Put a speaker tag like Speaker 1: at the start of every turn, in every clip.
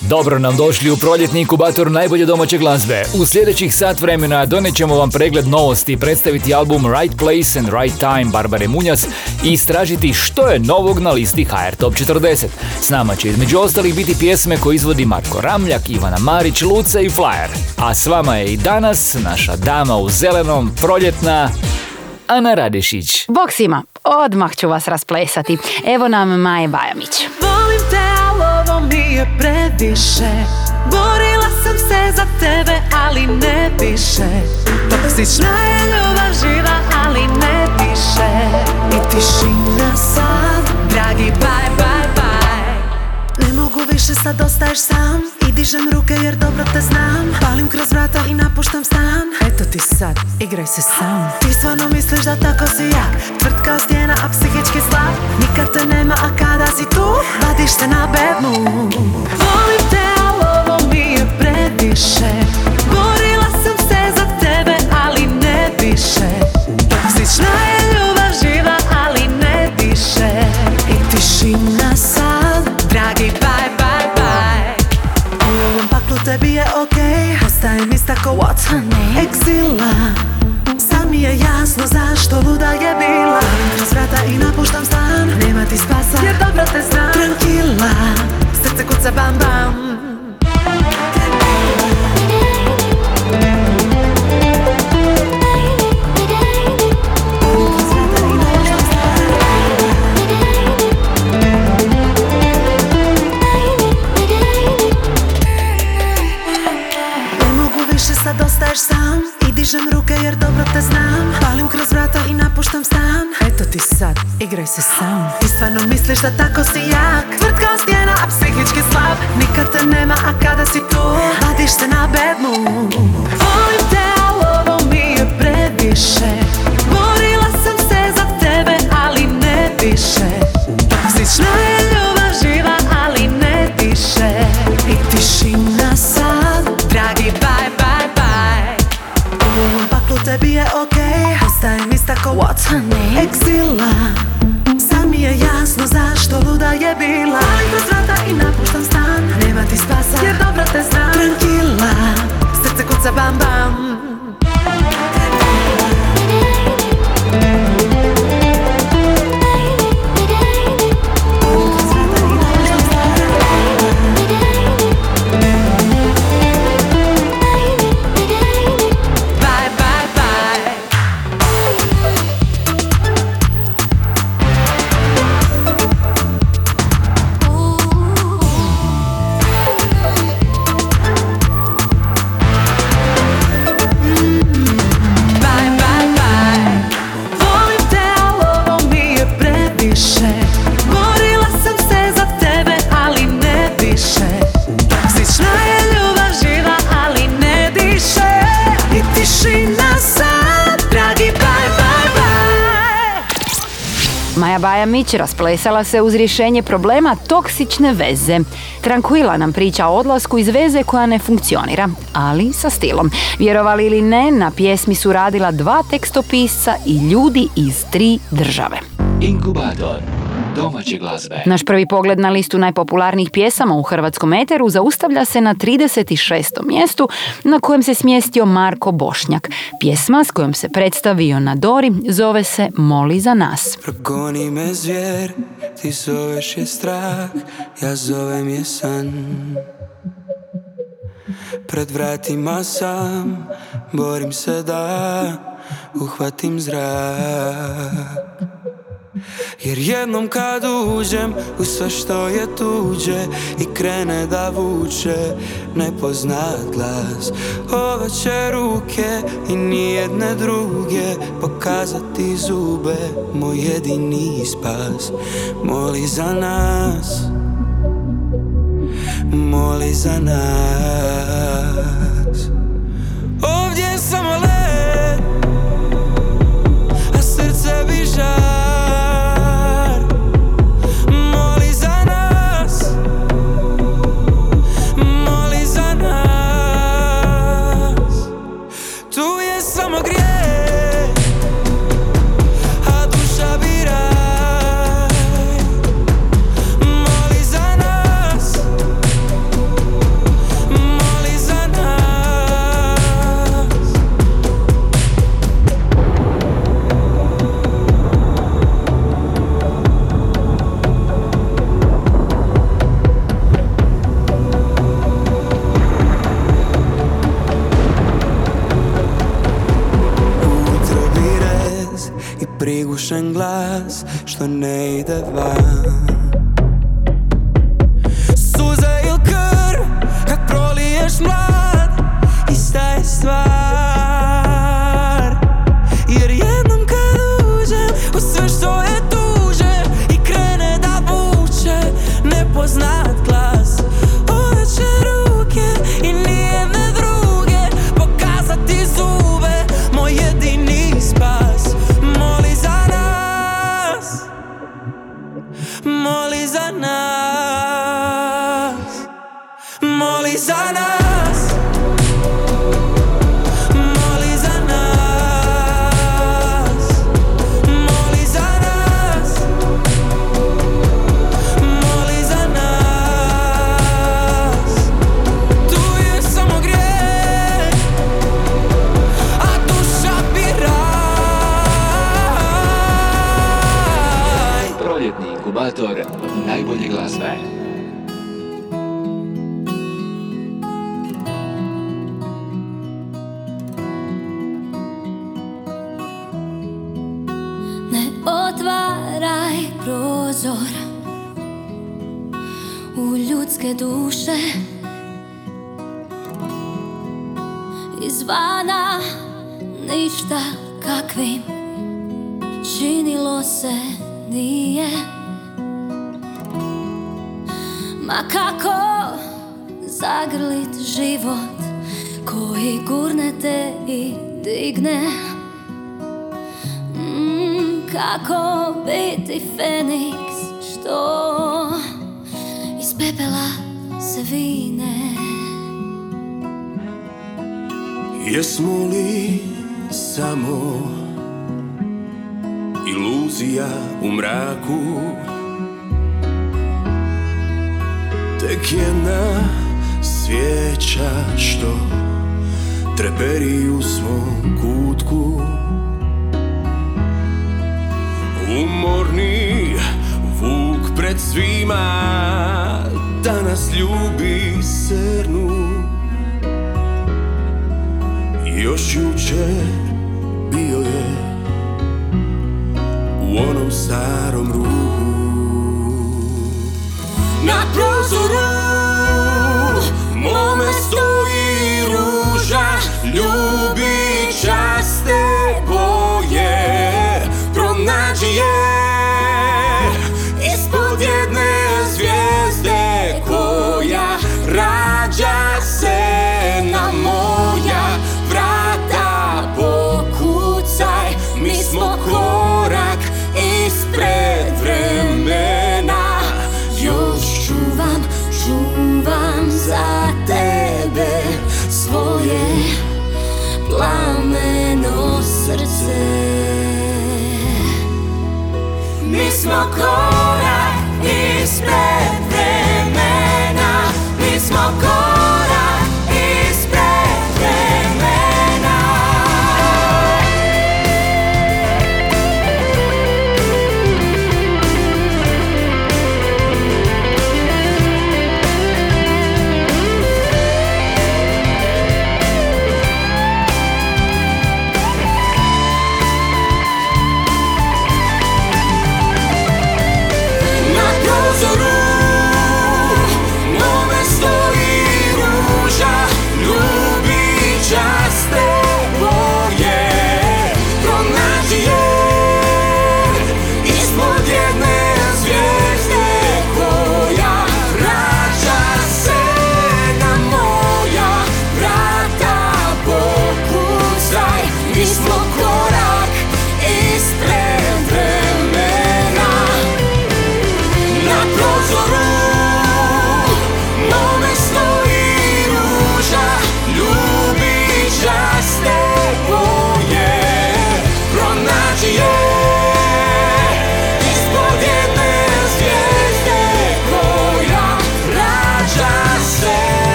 Speaker 1: Dobro nam došli u proljetni inkubator najbolje domaće glazbe. U sljedećih sat vremena donećemo ćemo vam pregled novosti, predstaviti album Right Place and Right Time Barbare Munjac i istražiti što je novog na listi HR Top 40. S nama će između ostalih biti pjesme koje izvodi Marko Ramljak, Ivana Marić, Luca i Flyer. A s vama je i danas naša dama u zelenom, proljetna Ana Radešić.
Speaker 2: Bog svima, odmah ću vas rasplesati. Evo nam Maje Bajamić.
Speaker 3: Je previše. Borila sam se za tebe, ali ne više. Toksična je ljubav živa, ali ne više. I tišina sad, dragi bye bye bye. Ne mogu više sad ostaješ sam dižem ruke jer dobro te znam. Palim kroz vrata i napuštam stan. Eto ti sad, igraj se sam Ti stvarno misliš da tako si jak Tvrtka stijena, a psihički slab. Nikad te nema, a kada si tu? Vadiš se na mood Volim te, ali ovo mi je previše. Borila sam se za tebe, ali ne više. Toksična je ljubav živa, ali ne više. I tišina sad, what's her name? Exila. Sad mi je jasno zašto luda je bila. Kroz vrata i napuštam stan. Nema ti spasa. Jer dobro te znam. Tranquila. Srce kuca bam bam stvarno misliš da tako si
Speaker 2: Bajamić rasplesala se uz rješenje problema toksične veze. Tranquila nam priča o odlasku iz veze koja ne funkcionira, ali sa stilom. Vjerovali ili ne, na pjesmi su radila dva tekstopisca i ljudi iz tri države.
Speaker 4: Inkubator domaće glazbe.
Speaker 2: Naš prvi pogled na listu najpopularnijih pjesama u hrvatskom eteru zaustavlja se na 36. mjestu na kojem se smjestio Marko Bošnjak. Pjesma s kojom se predstavio na Dori zove se Moli za nas.
Speaker 5: Progoni me zvijer, ti zoveš je strah, ja zovem je san Pred vratima sam, borim se da uhvatim zrak Jer jednom kad uđem u sve što je tuđe I krene da vuče nepoznat glas Ove će ruke i nijedne druge Pokazati zube, moj jedini spas. Moli za nas Moli za nas a.
Speaker 6: ljudske duše. Izvana ništa kakvim Činilo se nije. Ma kako zagrlit život Koji gurnete i digne? Mm, Kako biti Feniks što vine.
Speaker 5: Jesmo li samo iluzija u mraku? Tek jedna svjeća što treperi u svom kutku. Umorni vuk pred svima danas ljubi srnu. Još jučer bio je u onom starom ruhu. Na prozoru mom smo korak ispred.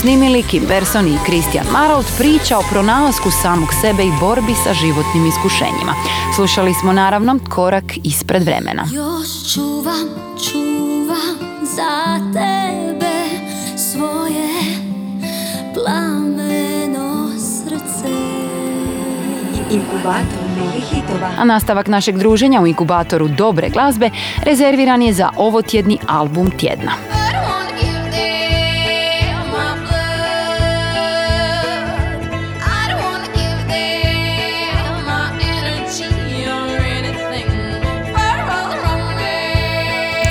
Speaker 2: Snimili Kim Berson i Christian Marold priča o pronalasku samog sebe i borbi sa životnim iskušenjima. Slušali smo naravno korak ispred vremena.
Speaker 7: Još čuvam, čuvam za tebe svoje plameno srce.
Speaker 2: Inkubator A nastavak našeg druženja u inkubatoru dobre glazbe rezerviran je za ovo tjedni album tjedna.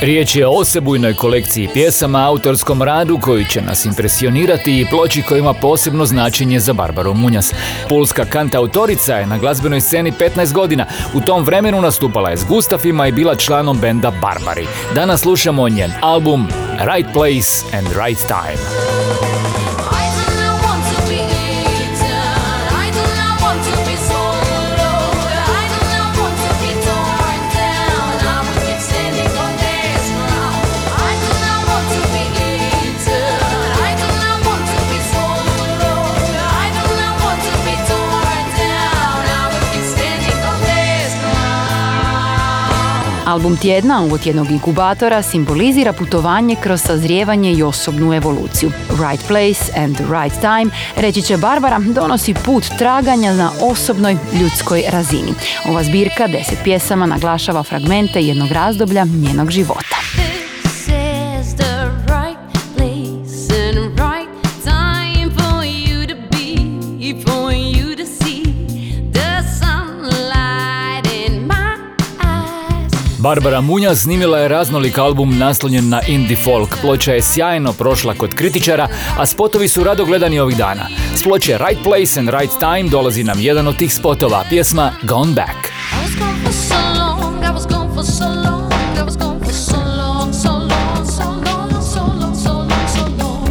Speaker 1: Riječ je o osebujnoj kolekciji pjesama, autorskom radu koji će nas impresionirati i ploči koja ima posebno značenje za Barbaru Munjas. Pulska kantautorica je na glazbenoj sceni 15 godina. U tom vremenu nastupala je s Gustafima i bila članom benda Barbari. Danas slušamo njen album Right Place and Right Time.
Speaker 2: Album tjedna tjednog inkubatora simbolizira putovanje kroz sazrijevanje i osobnu evoluciju. Right place and right time, reći će Barbara, donosi put traganja na osobnoj ljudskoj razini. Ova zbirka deset pjesama naglašava fragmente jednog razdoblja njenog života.
Speaker 1: Barbara Munja snimila je raznolik album naslonjen na indie folk. Ploča je sjajno prošla kod kritičara, a spotovi su rado gledani ovih dana. S ploče Right Place and Right Time dolazi nam jedan od tih spotova, pjesma Gone Back.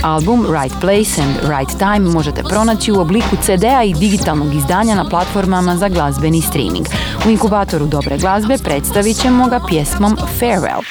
Speaker 2: Album Right Place and Right Time možete pronaći u obliku CD-a i digitalnog izdanja na platformama za glazbeni streaming. U inkubatoru dobre glazbe predstavit ćemo ga pjesmom Farewell.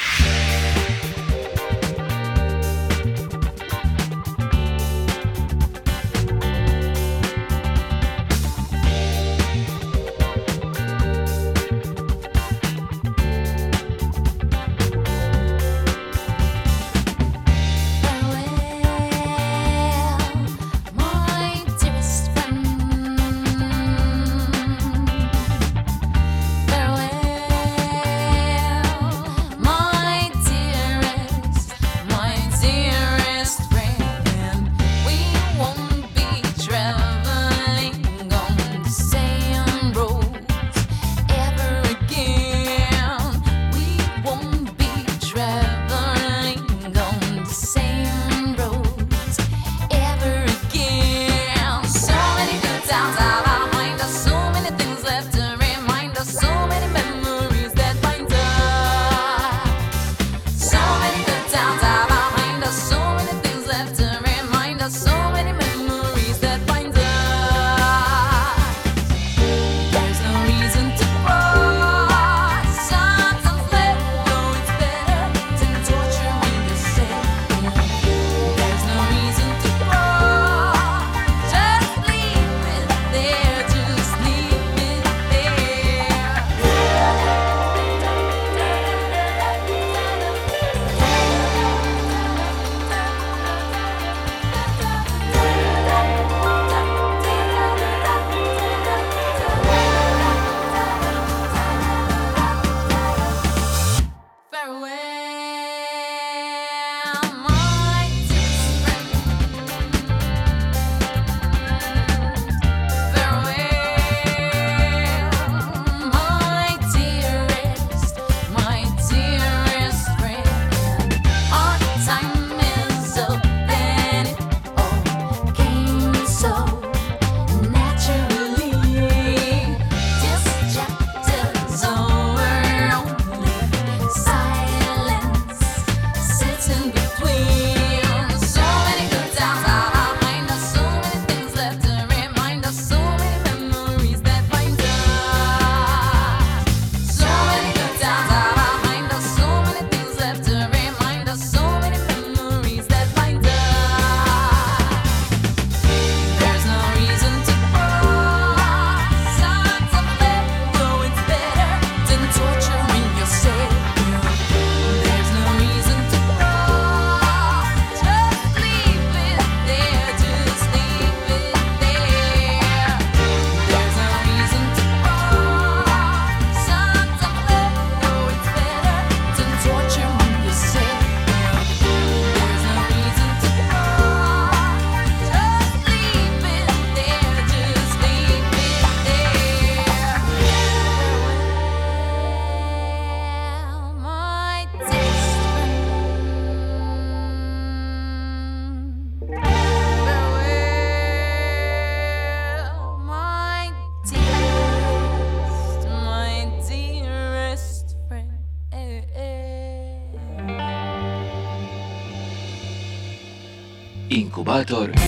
Speaker 4: Inkubator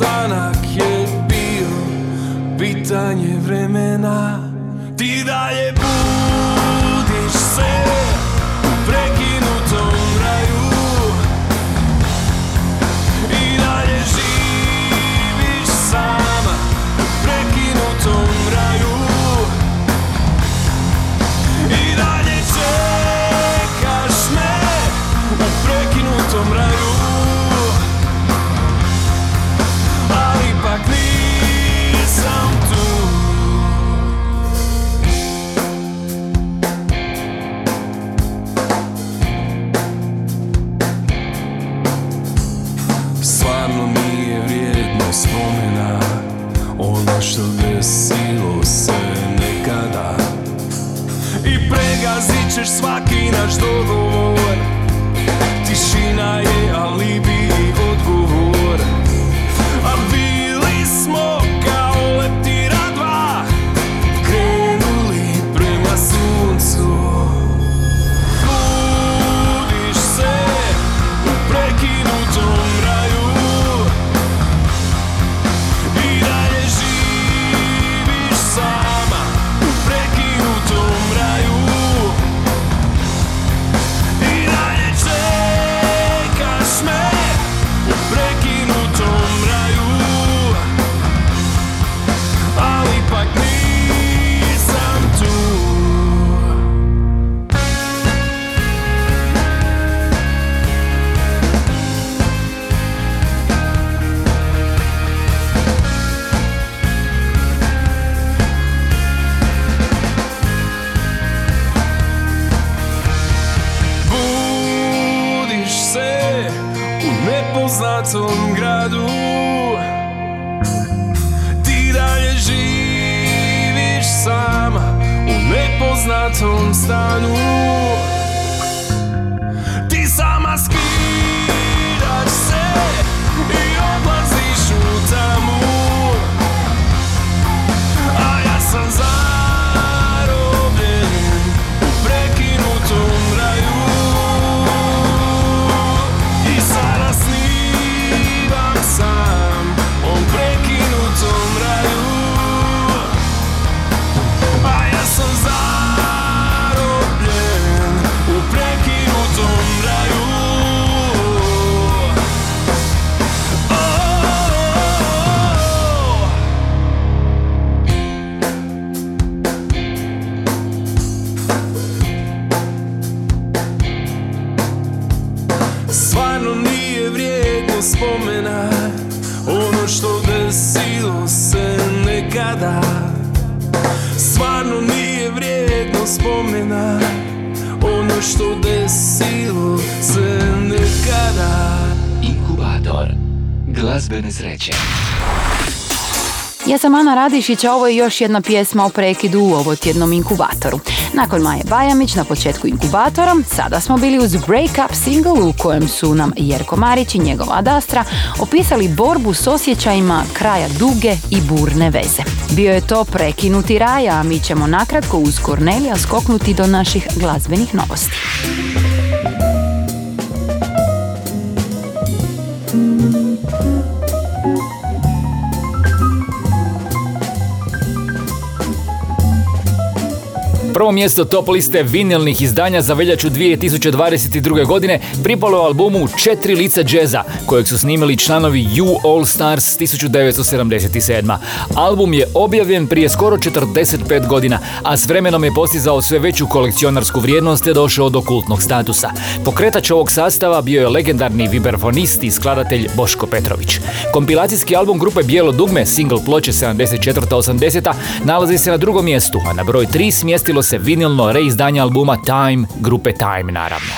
Speaker 5: A rastanak je bio pitanje vremena. Ti dalje budiš se svaki naš dogovor So. Sam
Speaker 2: Ana Radišić, a ovo je još jedna pjesma o prekidu u ovotjednom inkubatoru. Nakon Maje Bajamić na početku inkubatora, sada smo bili uz Break Up single u kojem su nam Jerko Marić i njegova Adastra opisali borbu s osjećajima kraja duge i burne veze. Bio je to prekinuti raj, a mi ćemo nakratko uz Kornelija skoknuti do naših glazbenih novosti.
Speaker 1: Prvo mjesto top liste vinilnih izdanja za veljaču 2022. godine pripalo albumu Četiri lica džeza, kojeg su snimili članovi You All Stars 1977. Album je objavljen prije skoro 45 godina, a s vremenom je postizao sve veću kolekcionarsku vrijednost te došao do kultnog statusa. Pokretač ovog sastava bio je legendarni vibrafonist i skladatelj Boško Petrović. Kompilacijski album grupe Bijelo dugme, single ploče 74-80 nalazi se na drugom mjestu, a na broj 3 smjestilo desilo se vinilno reizdanje albuma Time, grupe Time naravno.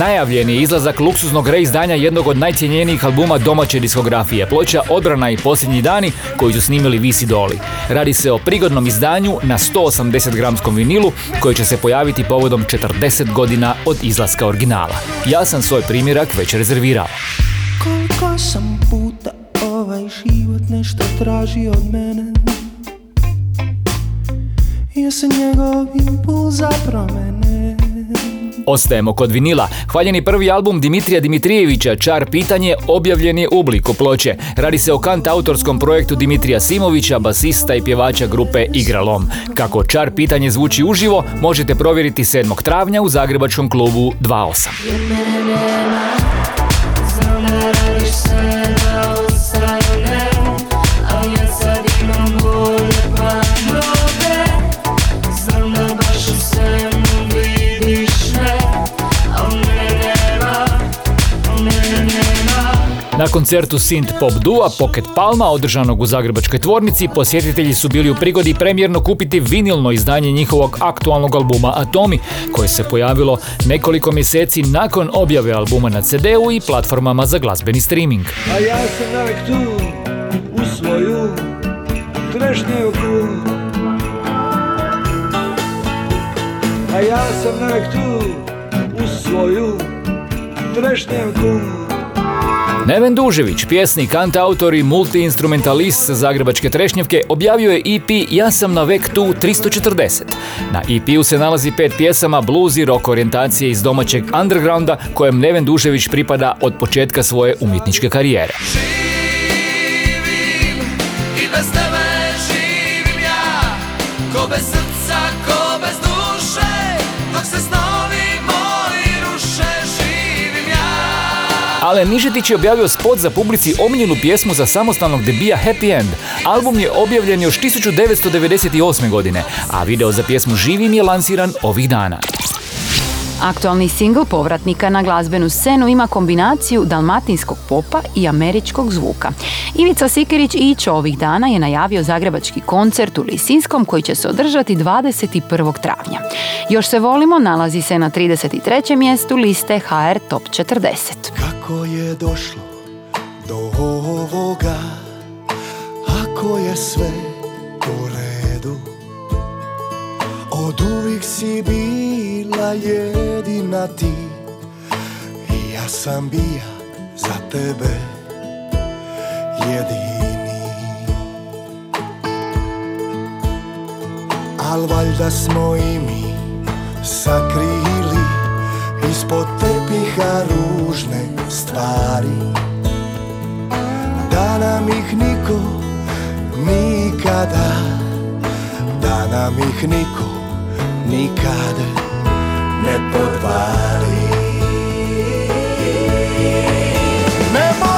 Speaker 1: Najavljen je izlazak luksuznog reizdanja jednog od najcijenjenijih albuma domaće diskografije, ploča Odbrana i Posljednji dani koji su snimili Visi Doli. Radi se o prigodnom izdanju na 180 gramskom vinilu koji će se pojaviti povodom 40 godina od izlaska originala. Ja sam svoj primjerak već rezervirao.
Speaker 8: Koliko sam puta ovaj život nešto traži od mene Jesi njegov impuls za promene
Speaker 1: Ostajemo kod vinila. Hvaljeni prvi album Dimitrija Dimitrijevića, Čar pitanje, objavljen je u obliku ploče. Radi se o kant autorskom projektu Dimitrija Simovića, basista i pjevača grupe Igralom. Kako Čar pitanje zvuči uživo, možete provjeriti 7. travnja u zagrebačkom klubu 28. Na koncertu synth pop dua Pocket Palma održanog u Zagrebačkoj tvornici posjetitelji su bili u prigodi premjerno kupiti vinilno izdanje njihovog aktualnog albuma Atomi koje se pojavilo nekoliko mjeseci nakon objave albuma na CD-u i platformama za glazbeni streaming.
Speaker 9: A ja sam navek tu u svoju trešnjevku A ja sam navek tu u svoju trešnjevku
Speaker 1: Neven Dužević, pjesnik, kantautor i multiinstrumentalist sa Zagrebačke Trešnjevke, objavio je EP Ja sam na vek tu 340. Na EP-u se nalazi pet pjesama blues i rock orijentacije iz domaćeg undergrounda kojem Neven Dužević pripada od početka svoje umjetničke karijere.
Speaker 8: I
Speaker 1: Ale Nižetić je objavio spot za publici omiljenu pjesmu za samostalnog debija Happy End. Album je objavljen još 1998. godine, a video za pjesmu Živim je lansiran ovih dana.
Speaker 2: Aktualni singl povratnika na glazbenu scenu ima kombinaciju dalmatinskog popa i američkog zvuka. Ivica Sikirić Ićo ovih dana je najavio zagrebački koncert u Lisinskom koji će se održati 21. travnja. Još se volimo nalazi se na 33. mjestu liste HR Top 40.
Speaker 8: Kako je došlo do ovoga Ako je sve Od uvijek si bila jedina ti. I ja sam bija za tebe jedini. Al valjda smo i mi sakrili Ispod tepiha ružne stvari. Da nam ih niko nikada Da nam ih niko nikad ne podvari. Ne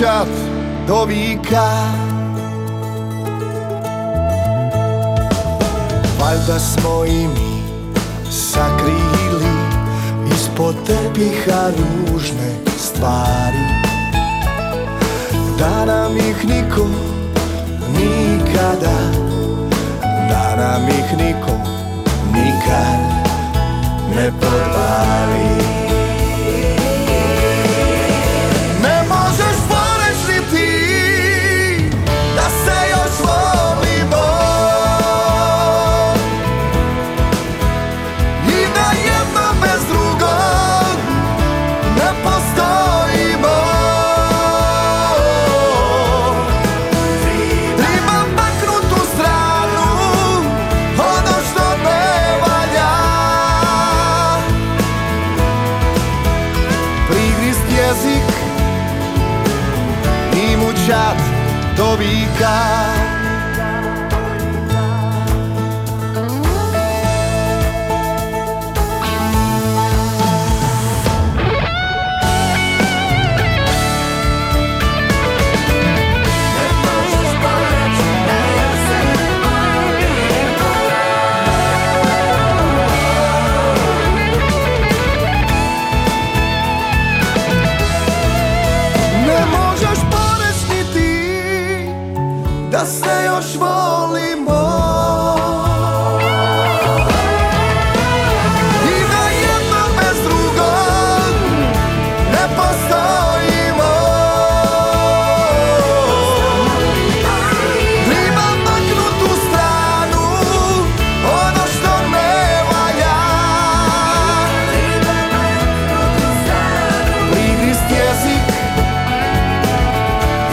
Speaker 8: I mučat do vika. Valjda smo i mi sakrili Ispod tepiha ružne stvari. Da nam ih niko nikada Da nam ih niko nikad ne podvali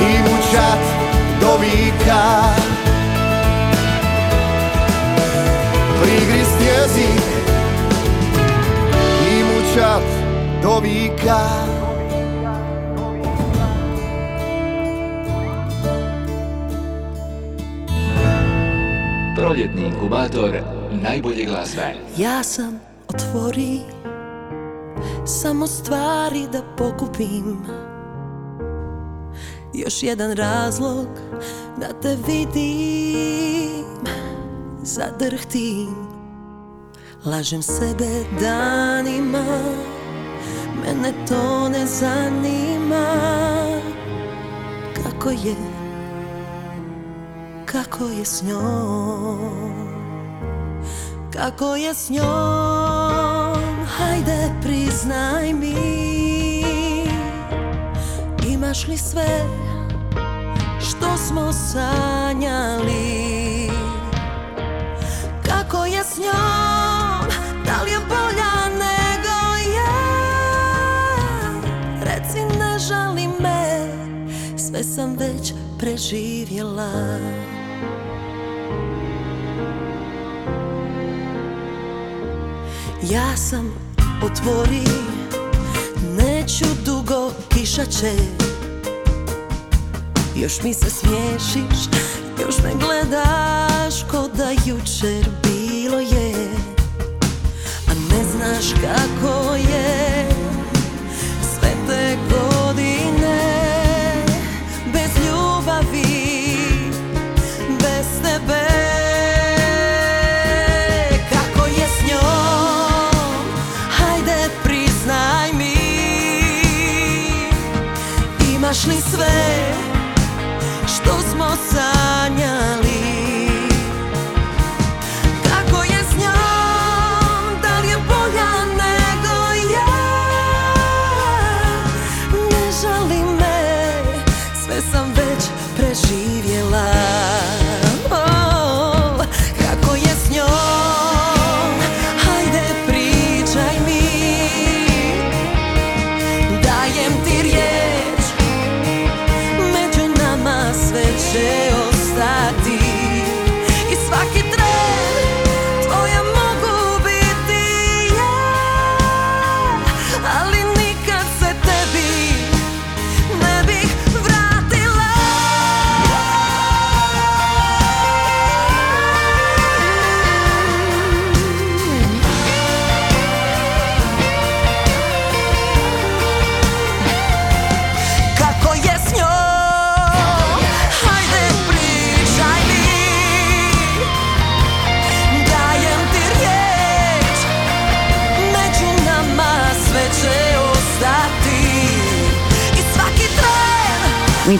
Speaker 8: i
Speaker 10: mučat do vika. Prigrist jezik i mučat do vika.
Speaker 4: Proljetni inkubator najbolje glazbe.
Speaker 6: Ja sam otvori Samo stvari da pokupim Još jedan razlog da te vidim. Zadrhtim Lažem sebe danima. Mene to ne zanima. Kako je? Kako je s njom? Kako je s njom? Hajde priznaj mi. Imaš li sve Što smo sanjali. Kako je s njom? Da li je bolja nego ja Reci ne žali me Sve sam već preživjela. Ja sam otvori Neću dugo kiša će Još mi se smiješiš Još me gledaš Ko da jučer bilo je A ne znaš kako je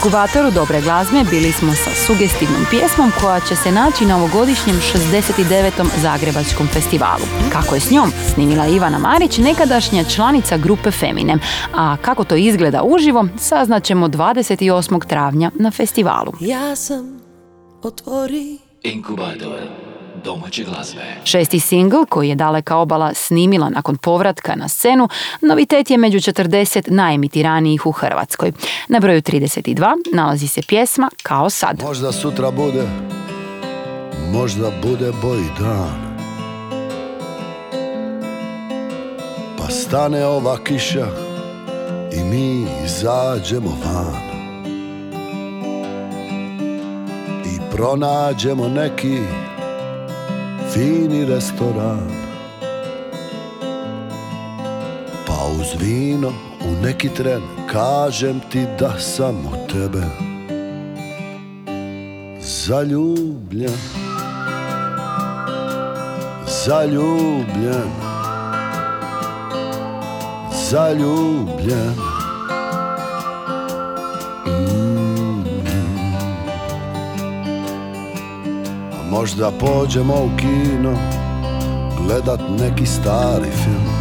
Speaker 2: inkubatoru dobre glazbe bili smo sa sugestivnom pjesmom koja će se naći na ovogodišnjem 69. Zagrebačkom festivalu. Kako je s njom snimila Ivana Marić, nekadašnja članica grupe Femine. A kako to izgleda uživo, saznaćemo 28. travnja na festivalu.
Speaker 6: Ja sam otvori
Speaker 4: Inkubator domaće glazbe.
Speaker 2: Šesti singl koji je Daleka obala snimila nakon povratka na scenu, novitet je među 40 najemitiranijih u Hrvatskoj. Na broju 32 nalazi se pjesma Kao sad.
Speaker 10: Možda sutra bude Možda bude bolji dan Pa stane ova kiša I mi izađemo van pronađemo neki fini restoran. Pa uz vino u neki tren kažem ti da sam u tebe Zaljubljen. Zaljubljen. Zaljubljen. A Možda pođemo u kino Gledat neki stari film.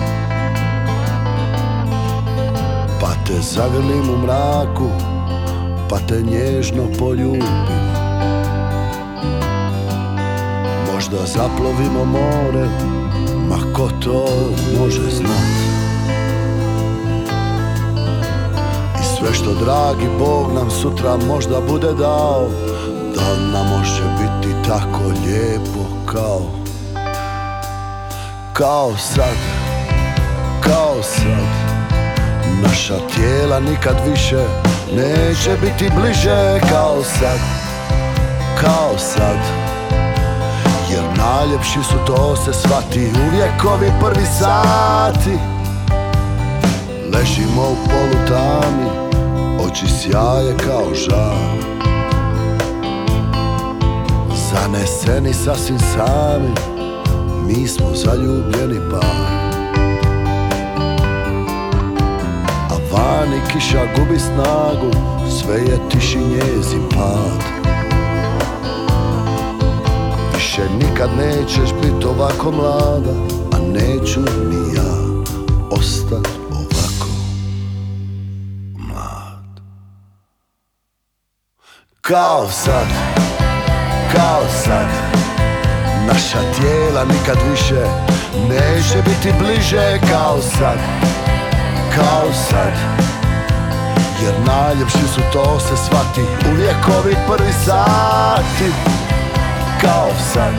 Speaker 10: Pa te zagrlim u mraku Pa te nježno poljubim. Možda zaplovimo more Ma ko to može znat. I sve što dragi Bog nam sutra možda bude dao Da nam može tako lijepo kao Kao sad Kao sad. Naša tijela nikad više Neće biti bliže kao sad Kao sad. Jer najljepši su to se svati Uvijek ovi prvi sati. Ležimo u polutami Oči sjaje kao žal Zaneseni sasvim sami Mi smo zaljubljeni par A vani kiša gubi snagu Sve je tiši njezin pad. Više nikad nećeš bit ovako mlada A neću ni ja ostat ovako mlad. Kao sad, kao sad. Naša tijela nikad više Neće biti bliže kao sad. Kao sad. Jer najljepši su to se svati Uvijek ovi prvi sati. Kao sad.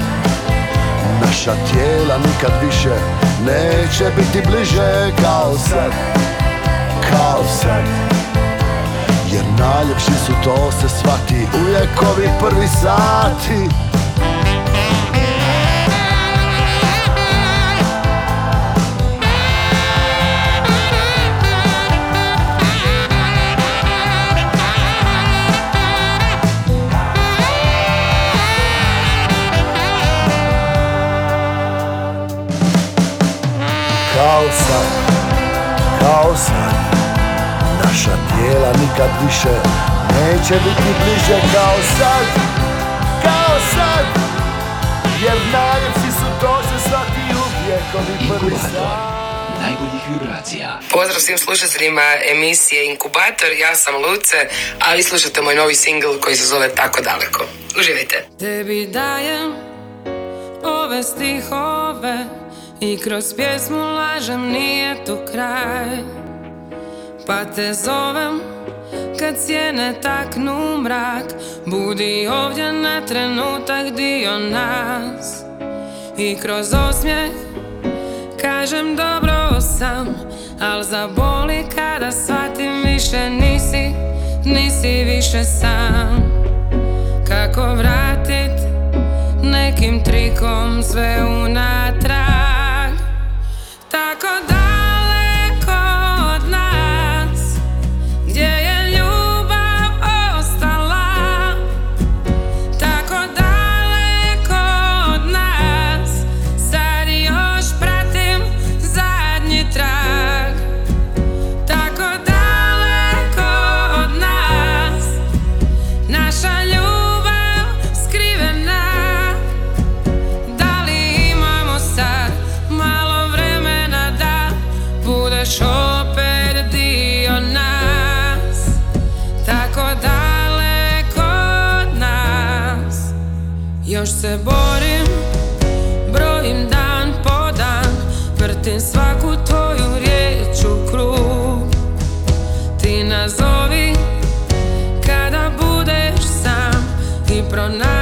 Speaker 10: Naša tijela nikad više Neće biti bliže kao sad. Kao sad Jer najljepši su to se svati Uvijek ovi prvi sati. Kao sad, kao sad Naša tijela nikad više Neće biti bliže kao sad Kao sad Jer najljepši su to se svati uvijek Ovi prvi sad
Speaker 4: Najboljih vibracija.
Speaker 11: Pozdrav svim slušateljima emisije Inkubator, ja sam Luce, a vi slušate moj novi singl koji se zove Tako daleko. Uživajte.
Speaker 12: Tebi dajem ove stihove I kroz pjesmu lažem nije tu kraj Pa te zovem kad sjene taknu mrak Budi ovdje na trenutak dio nas. I kroz osmijeh kažem dobro sam Al zaboli kada shvatim više nisi, nisi više sam. Kako vratit nekim trikom sve unatrag? Tako daleko I pronađi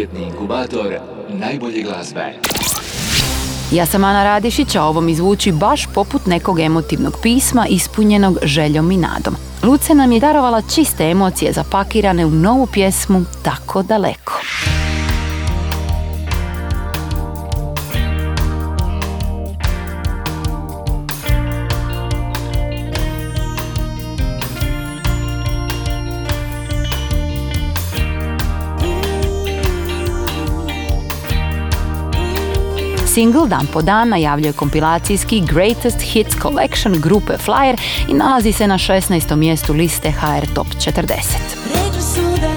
Speaker 4: Proljetni inkubator najbolje glazbe.
Speaker 6: Ja sam Ana Radišić, a ovo mi zvuči baš poput nekog emotivnog pisma ispunjenog željom i nadom. Luce nam je darovala čiste emocije zapakirane u novu pjesmu Tako daleko. Single dan po dan najavljuje kompilacijski Greatest Hits Collection grupe Flyer i nalazi se na 16. mjestu liste HR Top 40.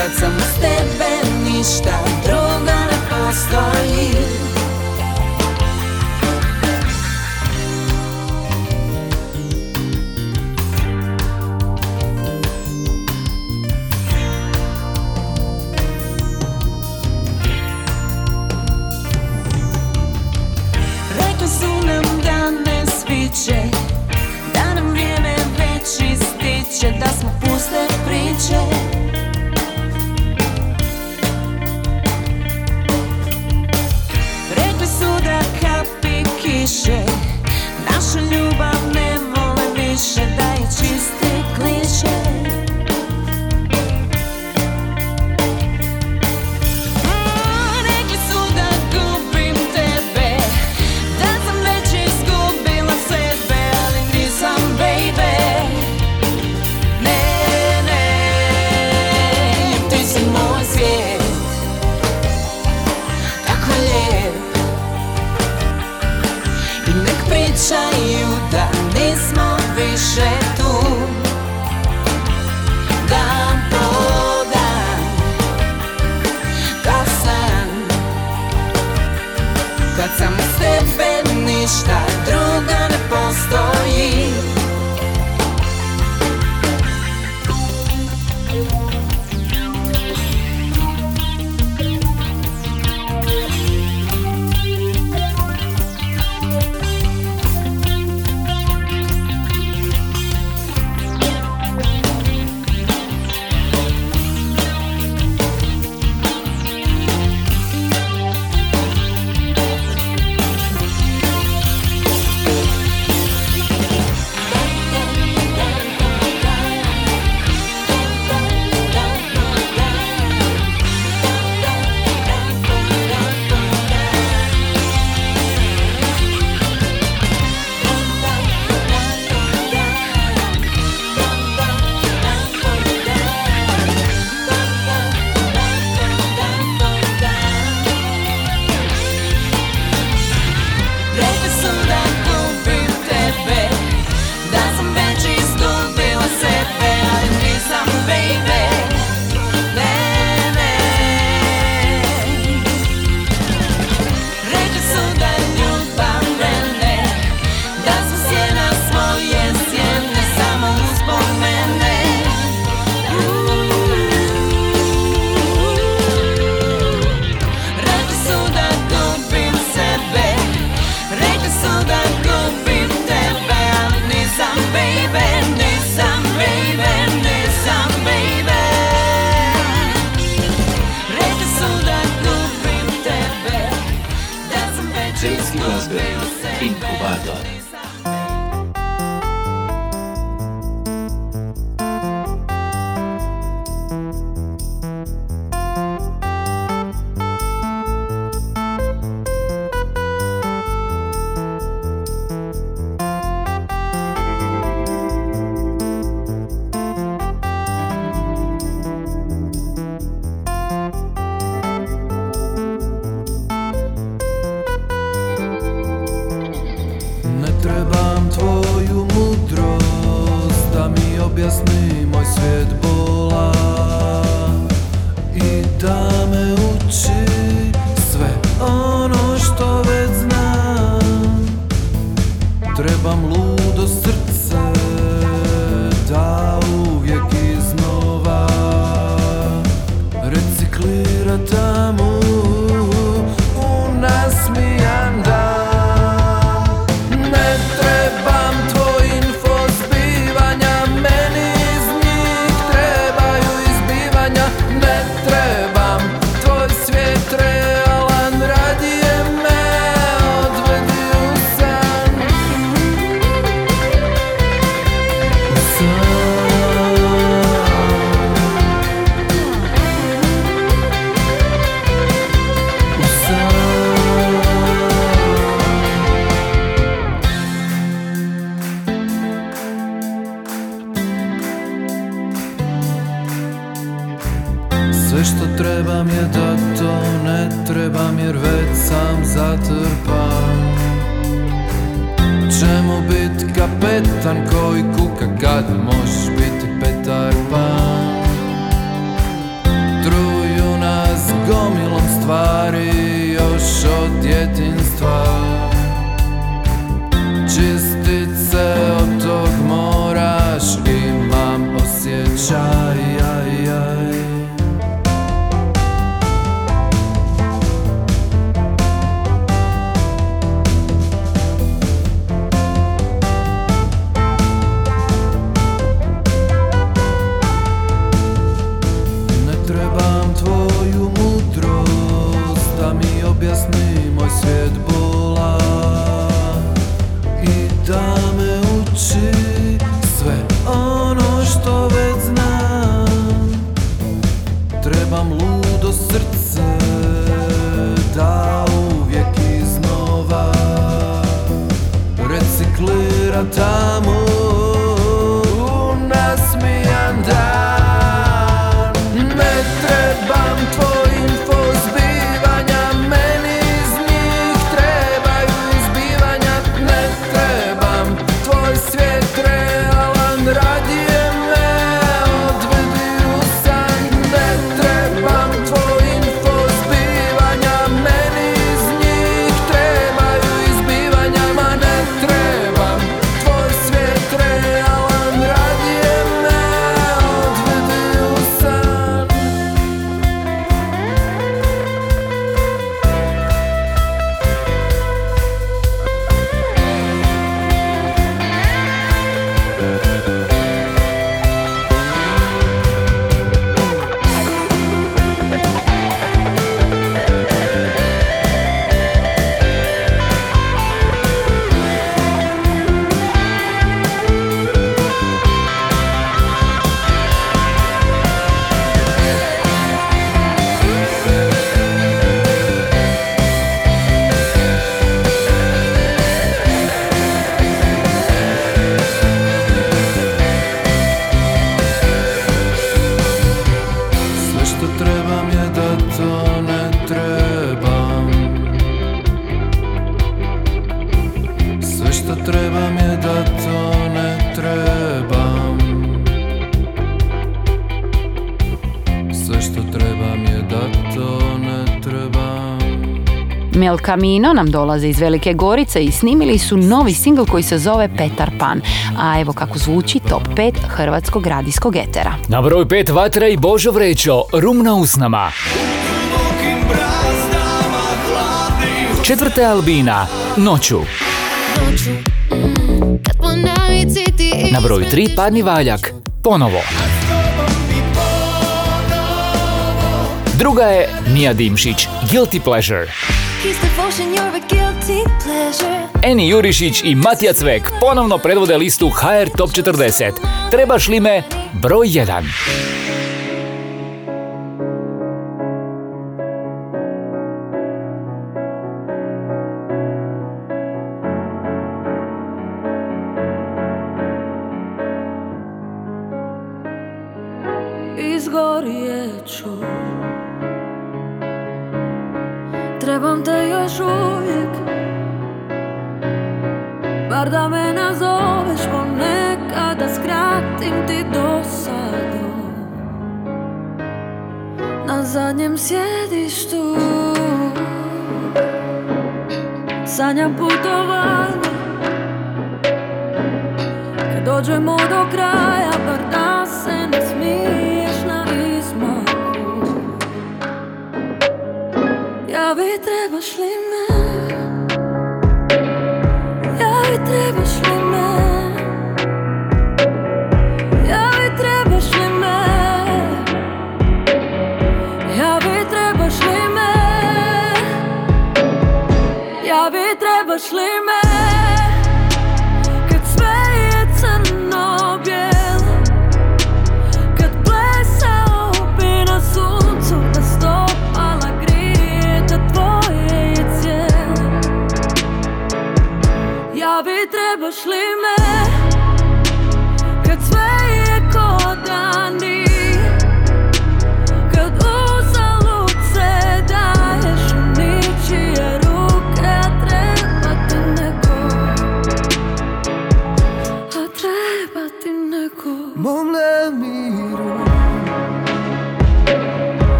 Speaker 13: Kad sam uz tebe ništa
Speaker 14: inside. Camino nam dolaze iz Velike Gorice i snimili su novi singl koji se zove Petar Pan. A evo kako zvuči top 5 hrvatskog radijskog etera.
Speaker 1: Na broj 5 Vatra i Božo Vrećo, Rumna usnama. Četvrte Albina, Noću. Na broj 3 Padni Valjak, Ponovo. Druga je Nija Dimšić, Guilty Pleasure. Eni Jurišić i Matija Cvek ponovno predvode listu HR Top 40. Trebaš li me? Broj 1.
Speaker 7: Zadnjem sjedištu Sanjam putovanje. Kad dođemo do kraja Bar da se ne smiješ na izmaku. Ja bi trebaš li me? Ja bi trebaš li me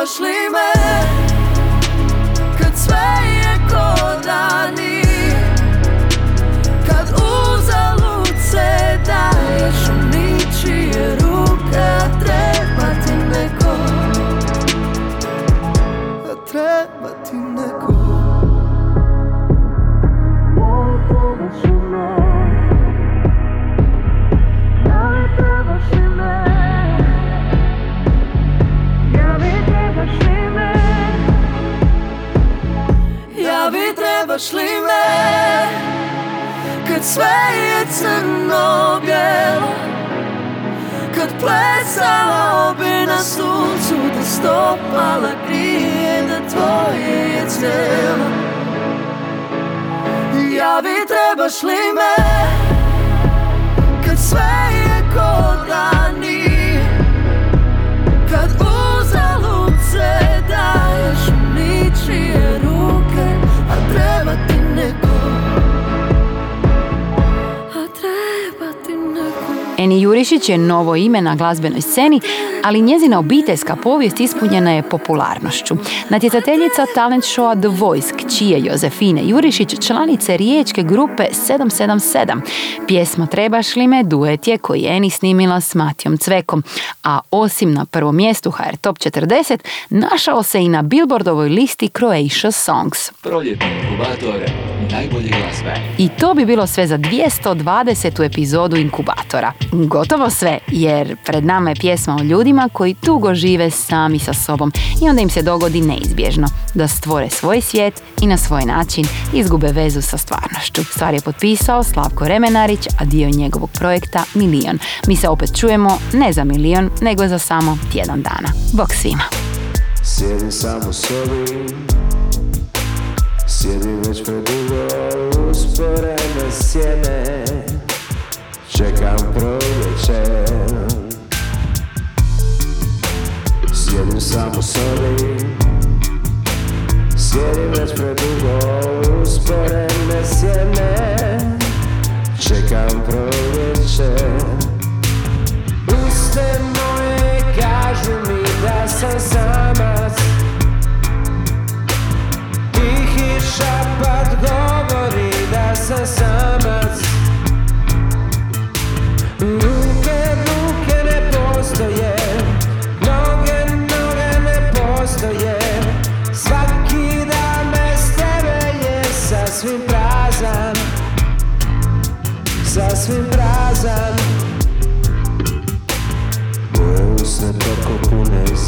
Speaker 7: bi trebaš
Speaker 2: Jurišić je novo ime na glazbenoj sceni, ali njezina obiteljska povijest ispunjena je popularnošću. Natjecateljica talent showa The Voice, kćije Jozefine Jurišić, članice riječke grupe 777. Pjesma Trebaš li me duet je koji je Eni snimila s Matijom Cvekom, a osim na prvom mjestu HR Top 40, našao se i na Billboardovoj listi Croatia Songs.
Speaker 4: Najbolje glazbe.
Speaker 2: I to bi bilo sve za 220. epizodu Inkubatora. Gotovo sve, jer pred nama je pjesma o ljudima koji tugo žive sami sa sobom i onda im se dogodi neizbježno da stvore svoj svijet i na svoj način izgube vezu sa stvarnošću. Stvar je potpisao Slavko Remenarić, a dio je njegovog projekta Milion. Mi se opet čujemo ne za milion, nego za samo tjedan dana. Bog svima!
Speaker 15: Sjedim sam u sobi Sjedim već predugo usporene sjene Čekam proljeće Sjedim sam u sobi Sjedim već predugo Usporene sjene. Čekam proljeće. Uste moje kažu mi da sam samac. Tihi šapat govori da sam samac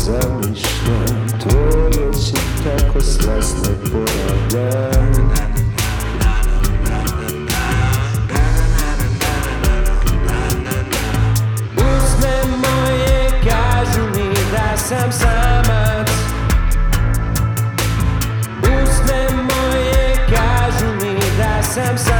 Speaker 15: zamišljam Tvoje oči tako slasne ponavljam Uzme moje, kažu mi da sam samac. Uzme moje, kažu mi da sam samac